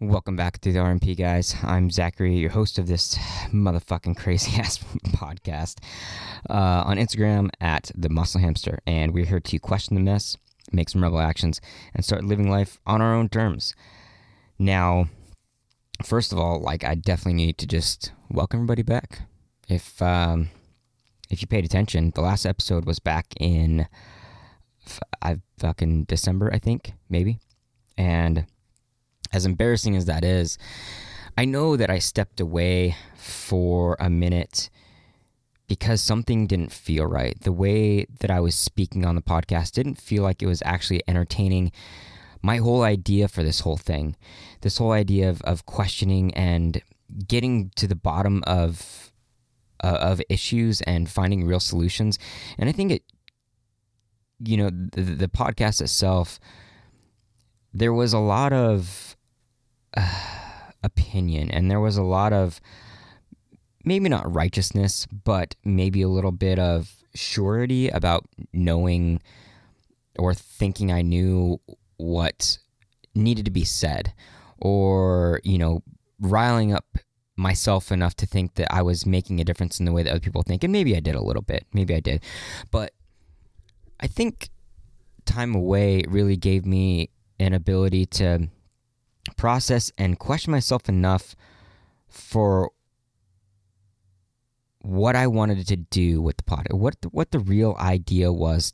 Welcome back to the RMP, guys. I'm Zachary, your host of this motherfucking crazy ass podcast uh, on Instagram at the Muscle Hamster, and we're here to question the mess, make some rebel actions, and start living life on our own terms. Now, first of all, like I definitely need to just welcome everybody back. If um, if you paid attention, the last episode was back in I fucking December, I think, maybe, and as embarrassing as that is, I know that I stepped away for a minute because something didn't feel right. The way that I was speaking on the podcast didn't feel like it was actually entertaining my whole idea for this whole thing. This whole idea of, of questioning and getting to the bottom of uh, of issues and finding real solutions. And I think it you know the, the podcast itself there was a lot of opinion, and there was a lot of maybe not righteousness, but maybe a little bit of surety about knowing or thinking I knew what needed to be said, or you know, riling up myself enough to think that I was making a difference in the way that other people think, and maybe I did a little bit, maybe I did, but I think time away really gave me an ability to process and question myself enough for what I wanted to do with the pod, what the, what the real idea was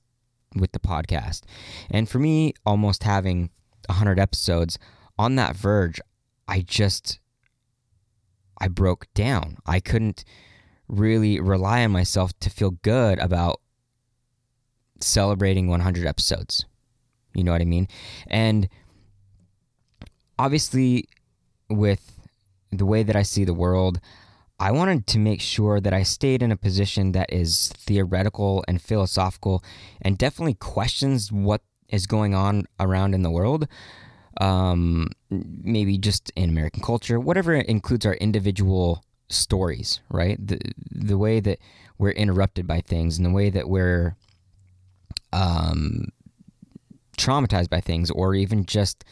with the podcast. And for me, almost having 100 episodes on that verge, I just I broke down. I couldn't really rely on myself to feel good about celebrating 100 episodes. You know what I mean? And obviously, with the way that I see the world, I wanted to make sure that I stayed in a position that is theoretical and philosophical and definitely questions what is going on around in the world. Um, maybe just in American culture, whatever includes our individual stories, right? The the way that we're interrupted by things and the way that we're um, traumatized by things or even just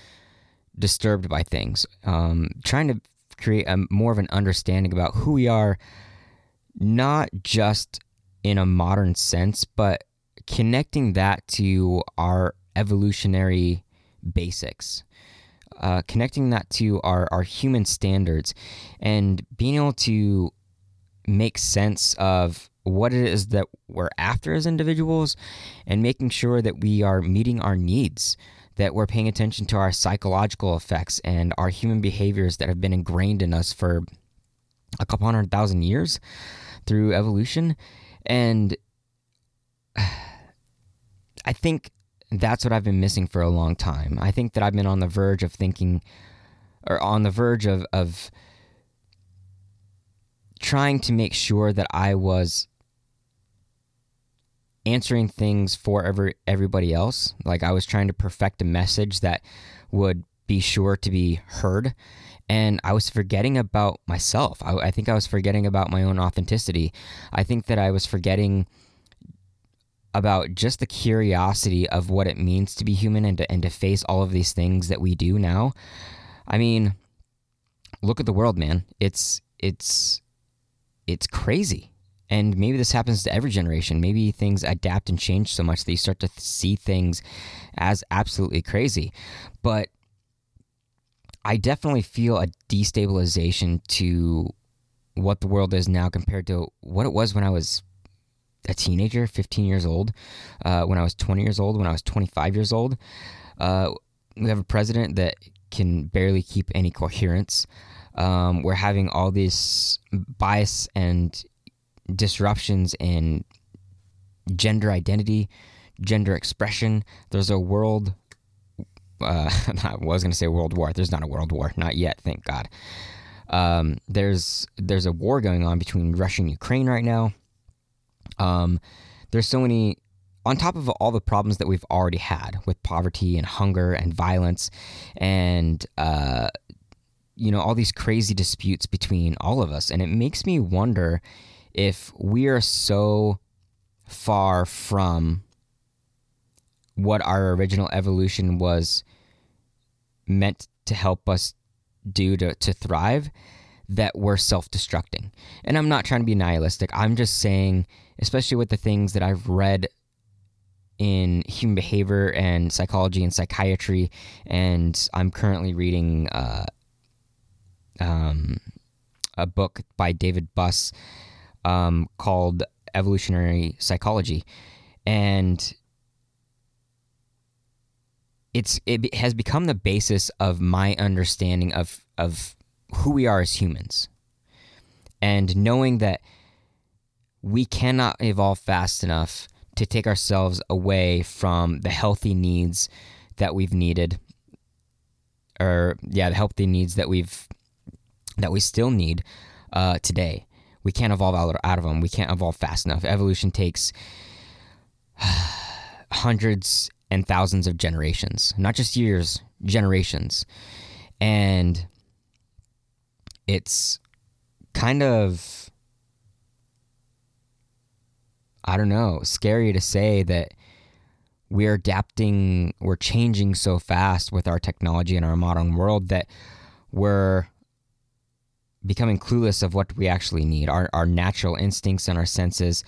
disturbed by things. Um, trying to create a more of an understanding about who we are, not just in a modern sense, but connecting that to our evolutionary basics. Uh, connecting that to our, our human standards and being able to make sense of what it is that we're after as individuals and making sure that we are meeting our needs that we're paying attention to our psychological effects and our human behaviors that have been ingrained in us for a couple hundred thousand years through evolution. And I think that's what I've been missing for a long time. I think that I've been on the verge of thinking, or on the verge of, of trying to make sure that I was answering things for every everybody else. Like I was trying to perfect a message that would be sure to be heard. And I was forgetting about myself. I, I think I was forgetting about my own authenticity. I think that I was forgetting about just the curiosity of what it means to be human and to, and to face all of these things that we do now. I mean, look at the world, man. It's it's it's crazy and maybe this happens to every generation. Maybe things adapt and change so much that you start to see things as absolutely crazy. But I definitely feel a destabilization to what the world is now compared to what it was when I was a teenager, 15 years old, uh, when I was 20 years old, when I was 25 years old. Uh, we have a president that can barely keep any coherence. Um, we're having all this bias and disruptions in gender identity, gender expression. There's a world. Uh, I was going to say world war. There's not a world war, not yet, thank God. Um, there's there's a war going on between Russia and Ukraine right now. Um, there's so many on top of all the problems that we've already had with poverty and hunger and violence and uh, you know all these crazy disputes between all of us and it makes me wonder if we are so far from what our original evolution was meant to help us do to, to thrive that we're self destructing. And I'm not trying to be nihilistic. I'm just saying, especially with the things that I've read in human behavior and psychology and psychiatry, and I'm currently reading uh, um, a book by David Buss um, called Evolutionary Psychology, and it's it has become the basis of my understanding of of who we are as humans, and knowing that we cannot evolve fast enough to take ourselves away from the healthy needs that we've needed or yeah the healthy needs that we've that we still need uh, today we can't evolve out, out of them we can't evolve fast enough. Evolution takes hundreds and thousands of generations not just years generations. And it's kind of I don't know, scary to say that we're adapting, we're changing so fast with our technology and our modern world that we're becoming clueless of what we actually need. Our, our natural instincts and our senses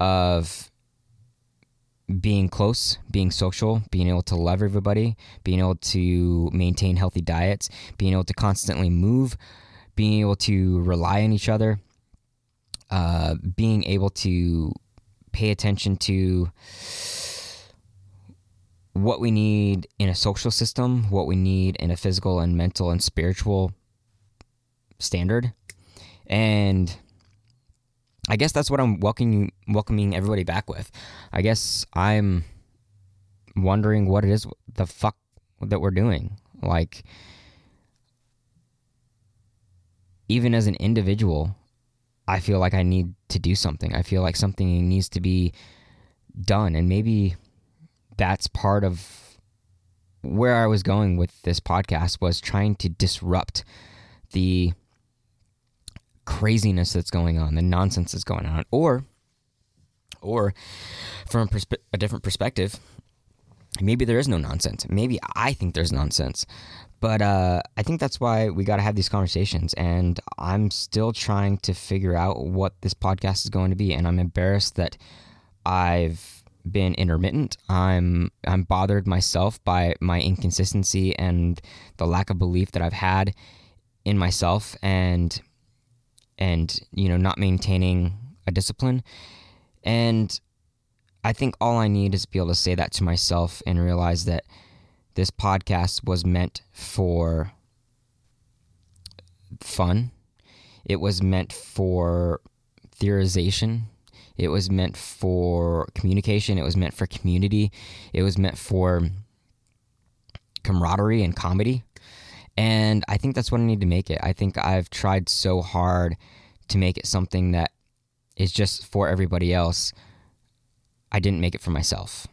of being close, being social, being able to love everybody, being able to maintain healthy diets, being able to constantly move, being able to rely on each other, uh, being able to pay attention to what we need in a social system, what we need in a physical and mental and spiritual standard. And I guess that's what I'm welcoming welcoming everybody back with. I guess I'm wondering what it is the fuck that we're doing. Like even as an individual, I feel like I need to do something. I feel like something needs to be done. And maybe that's part of where I was going with this podcast was trying to disrupt the craziness that's going on, the nonsense that's going on, or or from a, a different perspective, maybe there is no nonsense. Maybe I think there's nonsense, but uh, I think that's why we got to have these conversations. And I'm still trying to figure out what this podcast is going to be. And I'm embarrassed that I've been intermittent. I'm I'm bothered myself by my inconsistency and the lack of belief that I've had in myself and and you know not maintaining a discipline. And I think all I need is to be able to say that to myself and realize that this podcast was meant for fun. It was meant for theorization. It was meant for communication. It was meant for community. It was meant for camaraderie and comedy. And I think that's what I need to make it. I think I've tried so hard to make it something that is just for everybody else. I didn't make it for myself.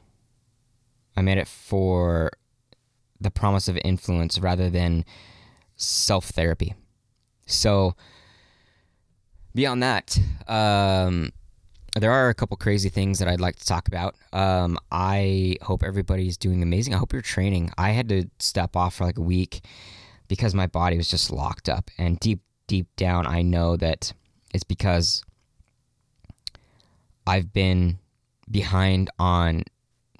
I made it for the promise of influence rather than self therapy. So, beyond that, um, there are a couple crazy things that I'd like to talk about. Um, I hope everybody's doing amazing. I hope you're training. I had to step off for like a week because my body was just locked up. And deep, deep down, I know that it's because I've been behind on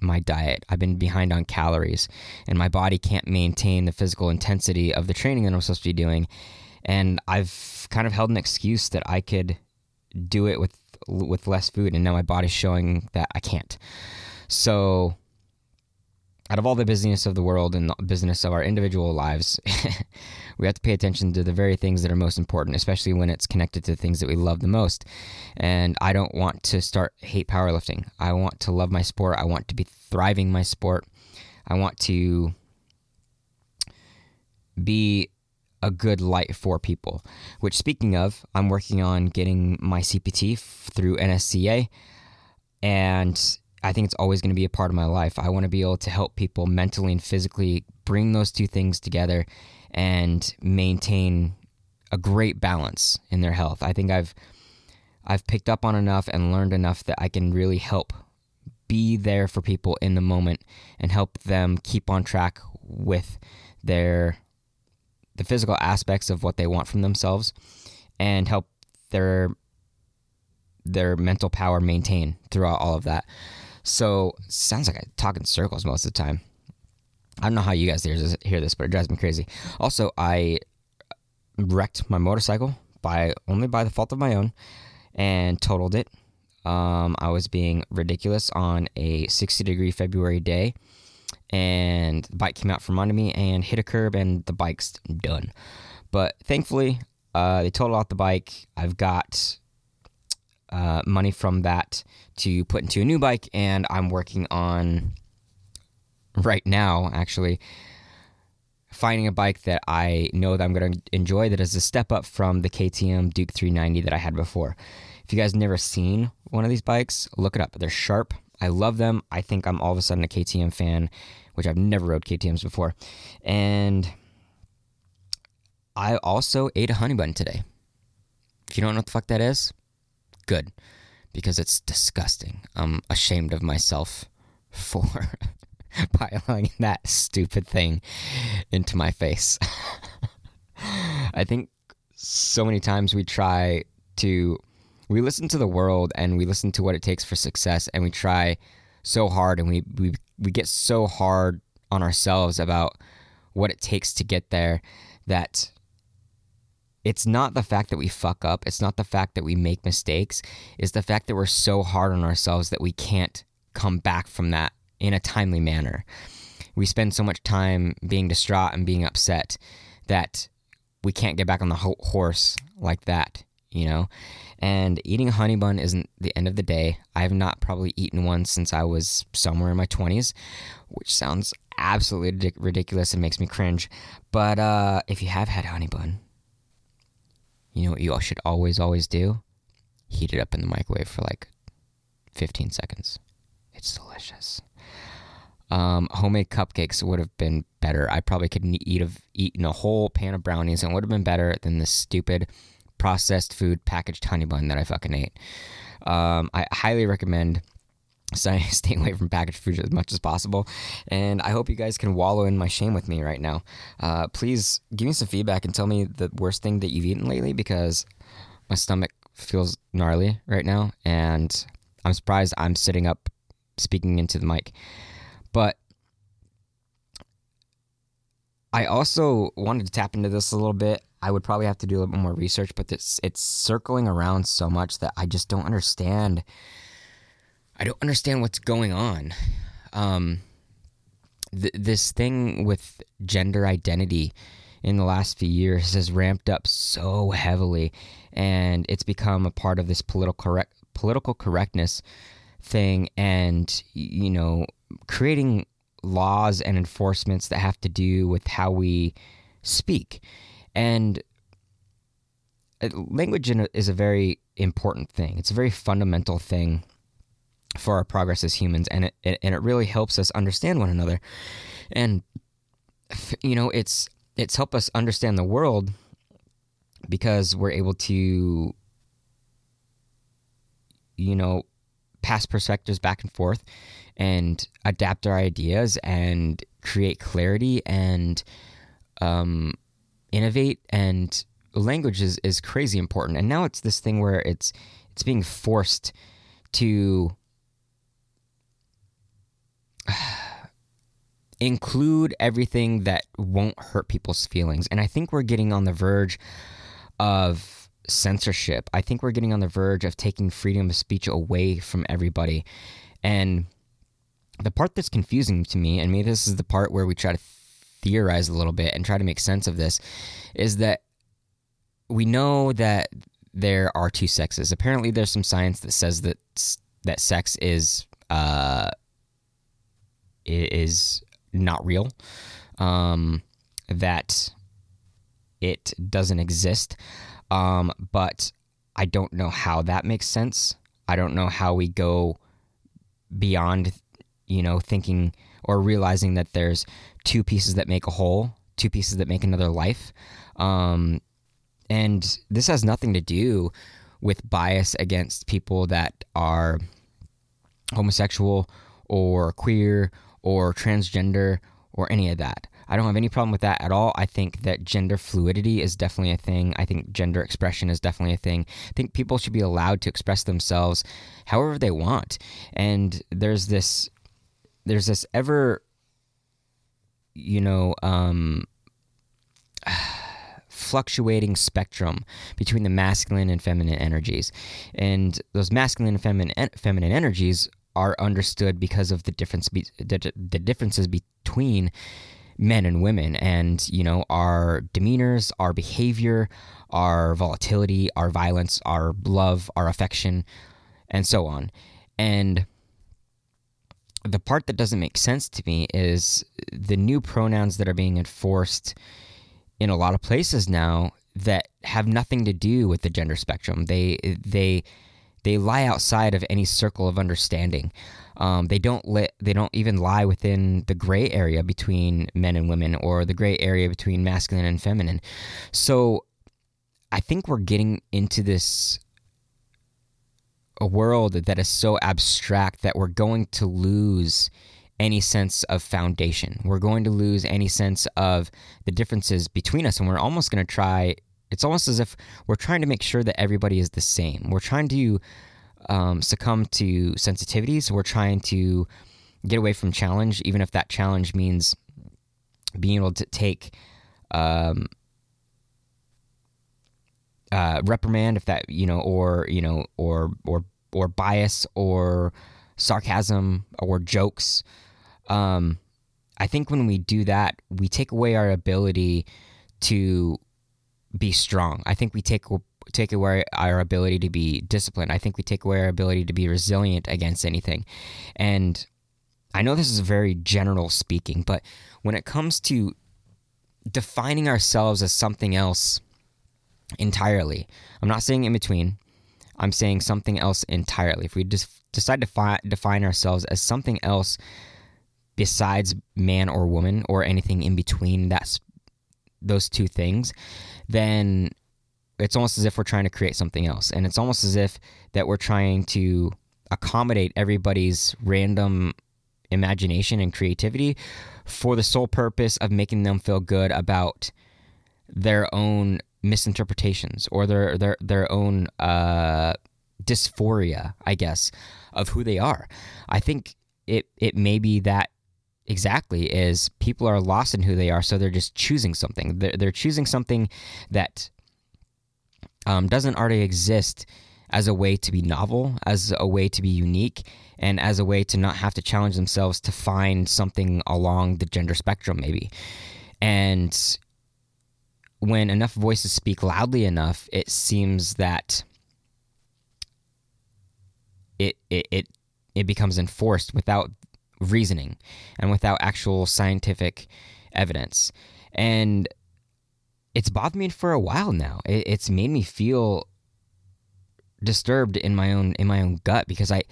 my diet. I've been behind on calories, and my body can't maintain the physical intensity of the training that I'm supposed to be doing. And I've kind of held an excuse that I could do it with with less food, and now my body's showing that I can't. So, out of all the business of the world and the business of our individual lives, we have to pay attention to the very things that are most important, especially when it's connected to the things that we love the most. And I don't want to start hate powerlifting. I want to love my sport. I want to be thriving my sport. I want to be a good light for people. Which, speaking of, I'm working on getting my CPT f- through NSCA, and I think it's always going to be a part of my life. I want to be able to help people mentally and physically bring those two things together and maintain a great balance in their health. I think I've I've picked up on enough and learned enough that I can really help be there for people in the moment and help them keep on track with their the physical aspects of what they want from themselves and help their their mental power maintain throughout all of that. So sounds like I talk in circles most of the time. I don't know how you guys hear this, but it drives me crazy. Also, I wrecked my motorcycle by only by the fault of my own and totaled it. Um, I was being ridiculous on a 60 degree February day, and the bike came out from under me and hit a curb, and the bike's done. But thankfully, uh, they totaled out the bike. I've got uh, money from that to put into a new bike, and I'm working on right now actually finding a bike that I know that I'm going to enjoy that is a step up from the KTM Duke 390 that I had before. If you guys never seen one of these bikes, look it up. They're sharp. I love them. I think I'm all of a sudden a KTM fan, which I've never rode KTMs before. And I also ate a honey bun today. If you don't know what the fuck that is, good. Because it's disgusting. I'm ashamed of myself for piling that stupid thing into my face. I think so many times we try to we listen to the world and we listen to what it takes for success and we try so hard and we we, we get so hard on ourselves about what it takes to get there that it's not the fact that we fuck up it's not the fact that we make mistakes it's the fact that we're so hard on ourselves that we can't come back from that in a timely manner. We spend so much time being distraught and being upset that we can't get back on the ho- horse like that, you know? And eating a honey bun isn't the end of the day. I have not probably eaten one since I was somewhere in my 20s, which sounds absolutely ridiculous and makes me cringe. But uh, if you have had honey bun, you know what you should always, always do? Heat it up in the microwave for like 15 seconds. It's delicious. Um, homemade cupcakes would have been better. I probably could eat have eaten a whole pan of brownies and would have been better than this stupid processed food packaged honey bun that I fucking ate. Um, I highly recommend staying away from packaged food as much as possible. And I hope you guys can wallow in my shame with me right now. Uh, please give me some feedback and tell me the worst thing that you've eaten lately because my stomach feels gnarly right now. And I'm surprised I'm sitting up speaking into the mic. But I also wanted to tap into this a little bit. I would probably have to do a little bit more research, but it's it's circling around so much that I just don't understand. I don't understand what's going on. Um, th- this thing with gender identity in the last few years has ramped up so heavily, and it's become a part of this political correct political correctness thing, and you know creating laws and enforcements that have to do with how we speak. And uh, language is a very important thing. It's a very fundamental thing for our progress as humans, and it, it and it really helps us understand one another. And you know, it's it's helped us understand the world because we're able to you know pass perspectives back and forth and adapt our ideas and create clarity and um, innovate and language is, is crazy important and now it's this thing where it's it's being forced to include everything that won't hurt people's feelings. And i think we're getting on the verge of censorship. I think we're getting on the verge of taking freedom of speech away from everybody. And the part that's confusing to me, and maybe this is the part where we try to theorize a little bit and try to make sense of this, is that we know that there are two sexes. Apparently, there's some science that says that that sex is uh, is not real, um, that it doesn't exist. Um, but I don't know how that makes sense. I don't know how we go beyond you know, thinking or realizing that there's two pieces that make a whole, two pieces that make another life. Um, and this has nothing to do with bias against people that are homosexual or queer or transgender or any of that. I don't have any problem with that at all. I think that gender fluidity is definitely a thing. I think gender expression is definitely a thing. I think people should be allowed to express themselves however they want. And there's this there's this ever you know um fluctuating spectrum between the masculine and feminine energies. And those masculine and feminine feminine energies are understood because of the difference be, the, the differences between men and women. And you know our demeanors our behavior our volatility our violence our love our affection and so on. And the part that doesn't make sense to me is the new pronouns that are being enforced in a lot of places now that have nothing to do with the gender spectrum. They they they lie outside of any circle of understanding. Um, they don't li- they don't even lie within the gray area between men and women or the gray area between masculine and feminine. So I think we're getting into this a world that is so abstract that we're going to lose any sense of foundation. We're going to lose any sense of the differences between us and we're almost going to try it's almost as if we're trying to make sure that everybody is the same. We're trying to um, succumb to sensitivities. We're trying to get away from challenge, even if that challenge means being able to take um, uh, reprimand, if that you know, or you know, or or or bias, or sarcasm, or jokes. Um, I think when we do that, we take away our ability to be strong. I think we take take away our ability to be disciplined. I think we take away our ability to be resilient against anything. And I know this is very general speaking, but when it comes to defining ourselves as something else entirely, I'm not saying in between. I'm saying something else entirely. If we just decide to fi- define ourselves as something else besides man or woman or anything in between that's those two things, then it's almost as if we're trying to create something else. And it's almost as if that we're trying to accommodate everybody's random imagination and creativity for the sole purpose of making them feel good about their own misinterpretations or their their their own uh, dysphoria, I guess, of who they are. I think it it may be that exactly is people are lost in who they are, so they're just choosing something. They're, they're choosing something that um, doesn't already exist as a way to be novel, as a way to be unique, and as a way to not have to challenge themselves to find something along the gender spectrum, maybe. And when enough voices speak loudly enough, it seems that it it it, it becomes enforced without reasoning and without actual scientific evidence. And it's bothered me for a while now. It, it's made me feel disturbed in my own in my own gut because I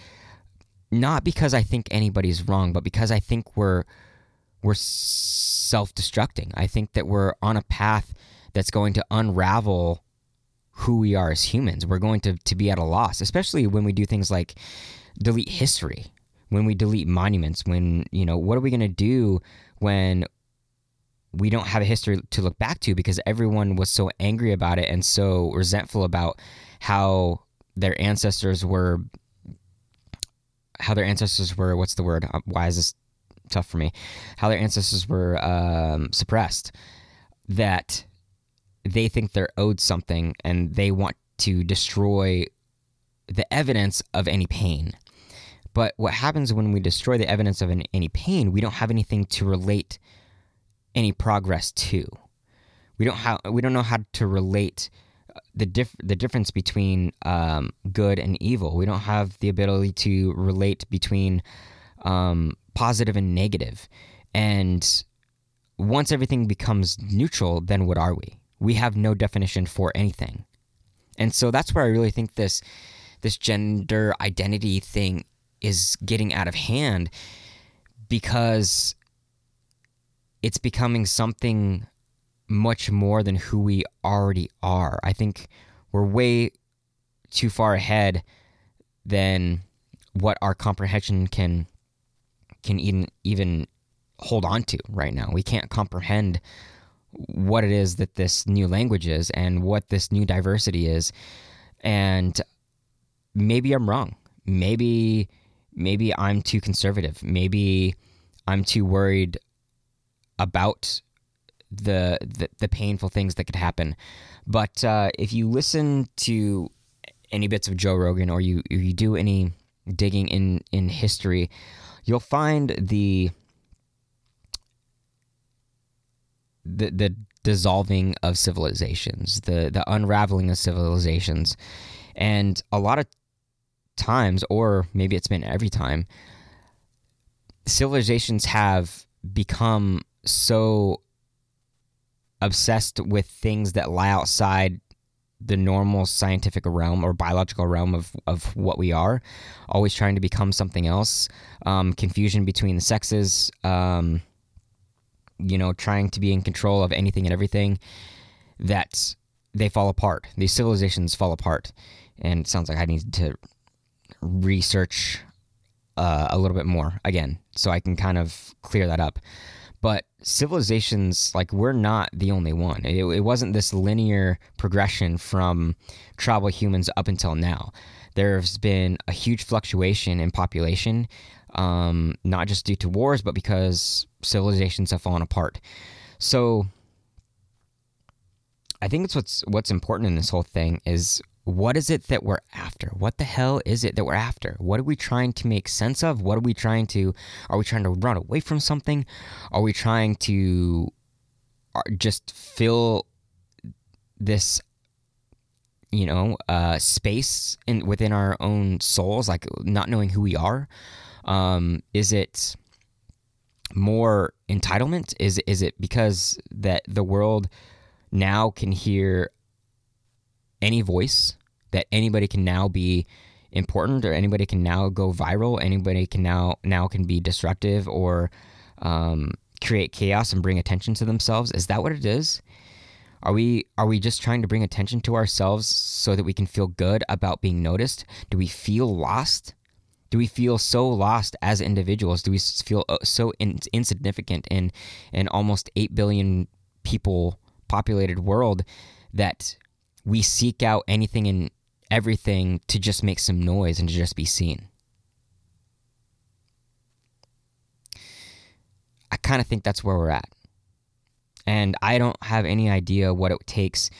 not because I think anybody's wrong, but because I think we're we're self-destructing. I think that we're on a path that's going to unravel who we are as humans. We're going to, to be at a loss, especially when we do things like delete history when we delete monuments, when, you know, what are we going to do when we don't have a history to look back to? Because everyone was so angry about it and so resentful about how their ancestors were how their ancestors were what's the word? Um, why is this tough for me? How their ancestors were um, suppressed that they think they're owed something and they want to destroy the evidence of any pain but what happens when we destroy the evidence of an, any pain, we don't have anything to relate any progress to. We don't have we don't know how to relate uh, the diff- the difference between um, good and evil. We don't have the ability to relate between um, positive and negative. And once everything becomes neutral, then what are we? We have no definition for anything. And so that's where I really think this this gender identity thing is getting out of hand because it's becoming something much more than who we already are. I think we're way too far ahead than what our comprehension can can even even hold on to right now. We can't comprehend what it is that this new language is and what this new diversity is. And maybe I'm wrong. Maybe maybe I'm too conservative. Maybe I'm too worried about the the, the painful things that could happen. But uh, if you listen to any bits of Joe Rogan or you you do any digging in in history, you'll find the the the dissolving of civilizations, the the unraveling of civilizations, and a lot of times, or maybe it's been every time, civilizations have become so obsessed with things that lie outside the normal scientific realm or biological realm of, of what we are, always trying to become something else. Um, confusion between the sexes, um, you know, trying to be in control of anything and everything, that they fall apart. These civilizations fall apart. And it sounds like I need to research uh, a little bit more again so I can kind of clear that up. But civilizations, like, we're not the only one. It, it wasn't this linear progression from tribal humans up until now. There's been a huge fluctuation in population, um, not just due to wars, but because civilizations have fallen apart. So, I think it's what's what's important in this whole thing is what is it that we're after? What the hell is it that we're after? What are we trying to make sense of? What are we trying to are we trying to run away from something? Are we trying to uh, just fill this you know, uh, space in within our own souls, like not knowing who we are? Um, is it more entitlement? Is is it because that the world now can hear any voice that anybody can now be important or anybody can now go viral anybody can now now can be disruptive or um, create chaos and bring attention to themselves. Is that what it is? Are we are we just trying to bring attention to ourselves so that we can feel good about being noticed? Do we feel lost? Do we feel so lost as individuals? Do we feel uh, so in, insignificant in an almost 8 billion people populated world that we seek out anything and everything to just make some noise and to just be seen. I kind of think that's where we're at. And I don't have any idea what it takes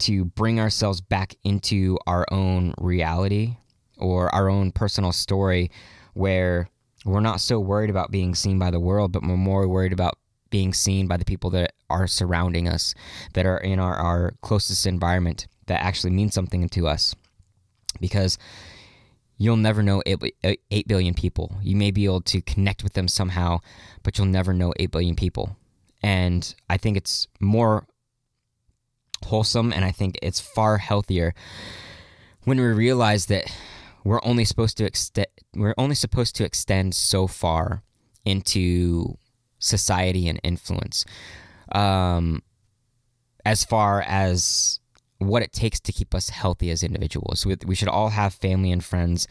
to bring ourselves back into our own reality or our own personal story where we're not so worried about being seen by the world, but we're more worried about being seen by the people that are surrounding us, that are in our, our closest environment, that actually mean something to us. Because you'll never know 8 billion people. You may be able to connect with them somehow, but you'll never know 8 billion people. And I think it's more wholesome and I think it's far healthier when we realize that we're only supposed to extend we're only supposed to extend so far into society and influence um, as far as what it takes to keep us healthy as individuals. We, we should all have family and friends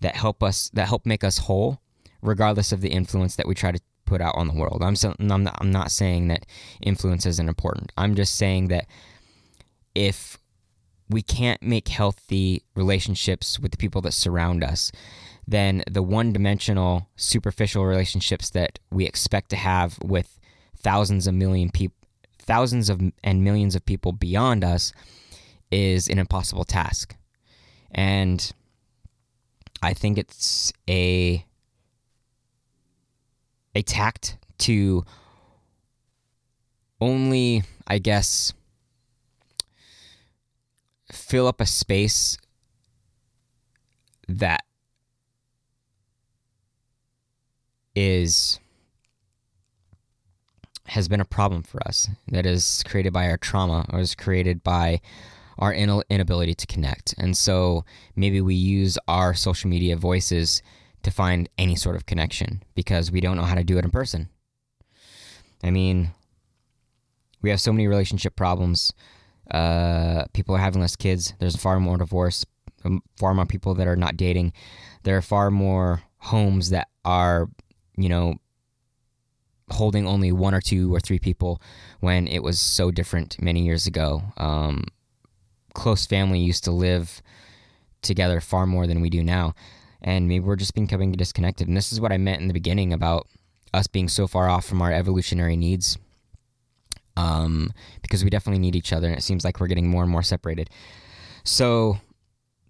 that help us that help make us whole, regardless of the influence that we try to put out on the world. I'm so, I'm not, I'm not saying that influence isn't important. I'm just saying that if we can't make healthy relationships with the people that surround us, then the one dimensional, superficial relationships that we expect to have with thousands of million people, thousands of and millions of people beyond us is an impossible task. And I think it's a a tact to only, I guess, fill up a space that is has been a problem for us that is created by our trauma or is created by our inability to connect. And so maybe we use our social media voices to find any sort of connection because we don't know how to do it in person. I mean, we have so many relationship problems. Uh, people are having less kids. There's far more divorce, um, far more people that are not dating. There are far more homes that are you know, holding only one or two or three people when it was so different many years ago. Um, close family used to live together far more than we do now. And maybe we're just becoming disconnected. And this is what I meant in the beginning about us being so far off from our evolutionary needs. Um, because we definitely need each other, and it seems like we're getting more and more separated. So,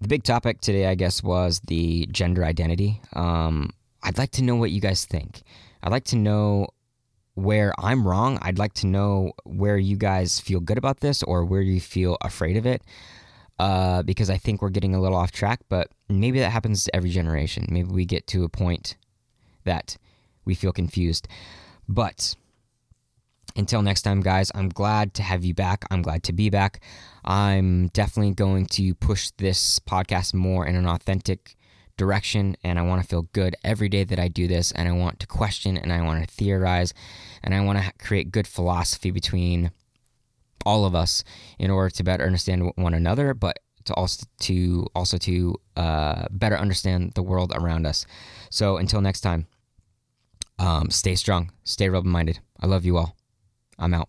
the big topic today, I guess, was the gender identity. Um, I'd like to know what you guys think. I'd like to know where I'm wrong. I'd like to know where you guys feel good about this or where you feel afraid of it. Uh, because I think we're getting a little off track, but maybe that happens to every generation. Maybe we get to a point that we feel confused. But until next time, guys, I'm glad to have you back. I'm glad to be back. I'm definitely going to push this podcast more in an authentic direction and I want to feel good every day that I do this and I want to question and I want to theorize and I want to create good philosophy between all of us in order to better understand one another but to also to also to uh, better understand the world around us. So until next time, um, stay strong, stay rebel minded. I love you all. I'm out.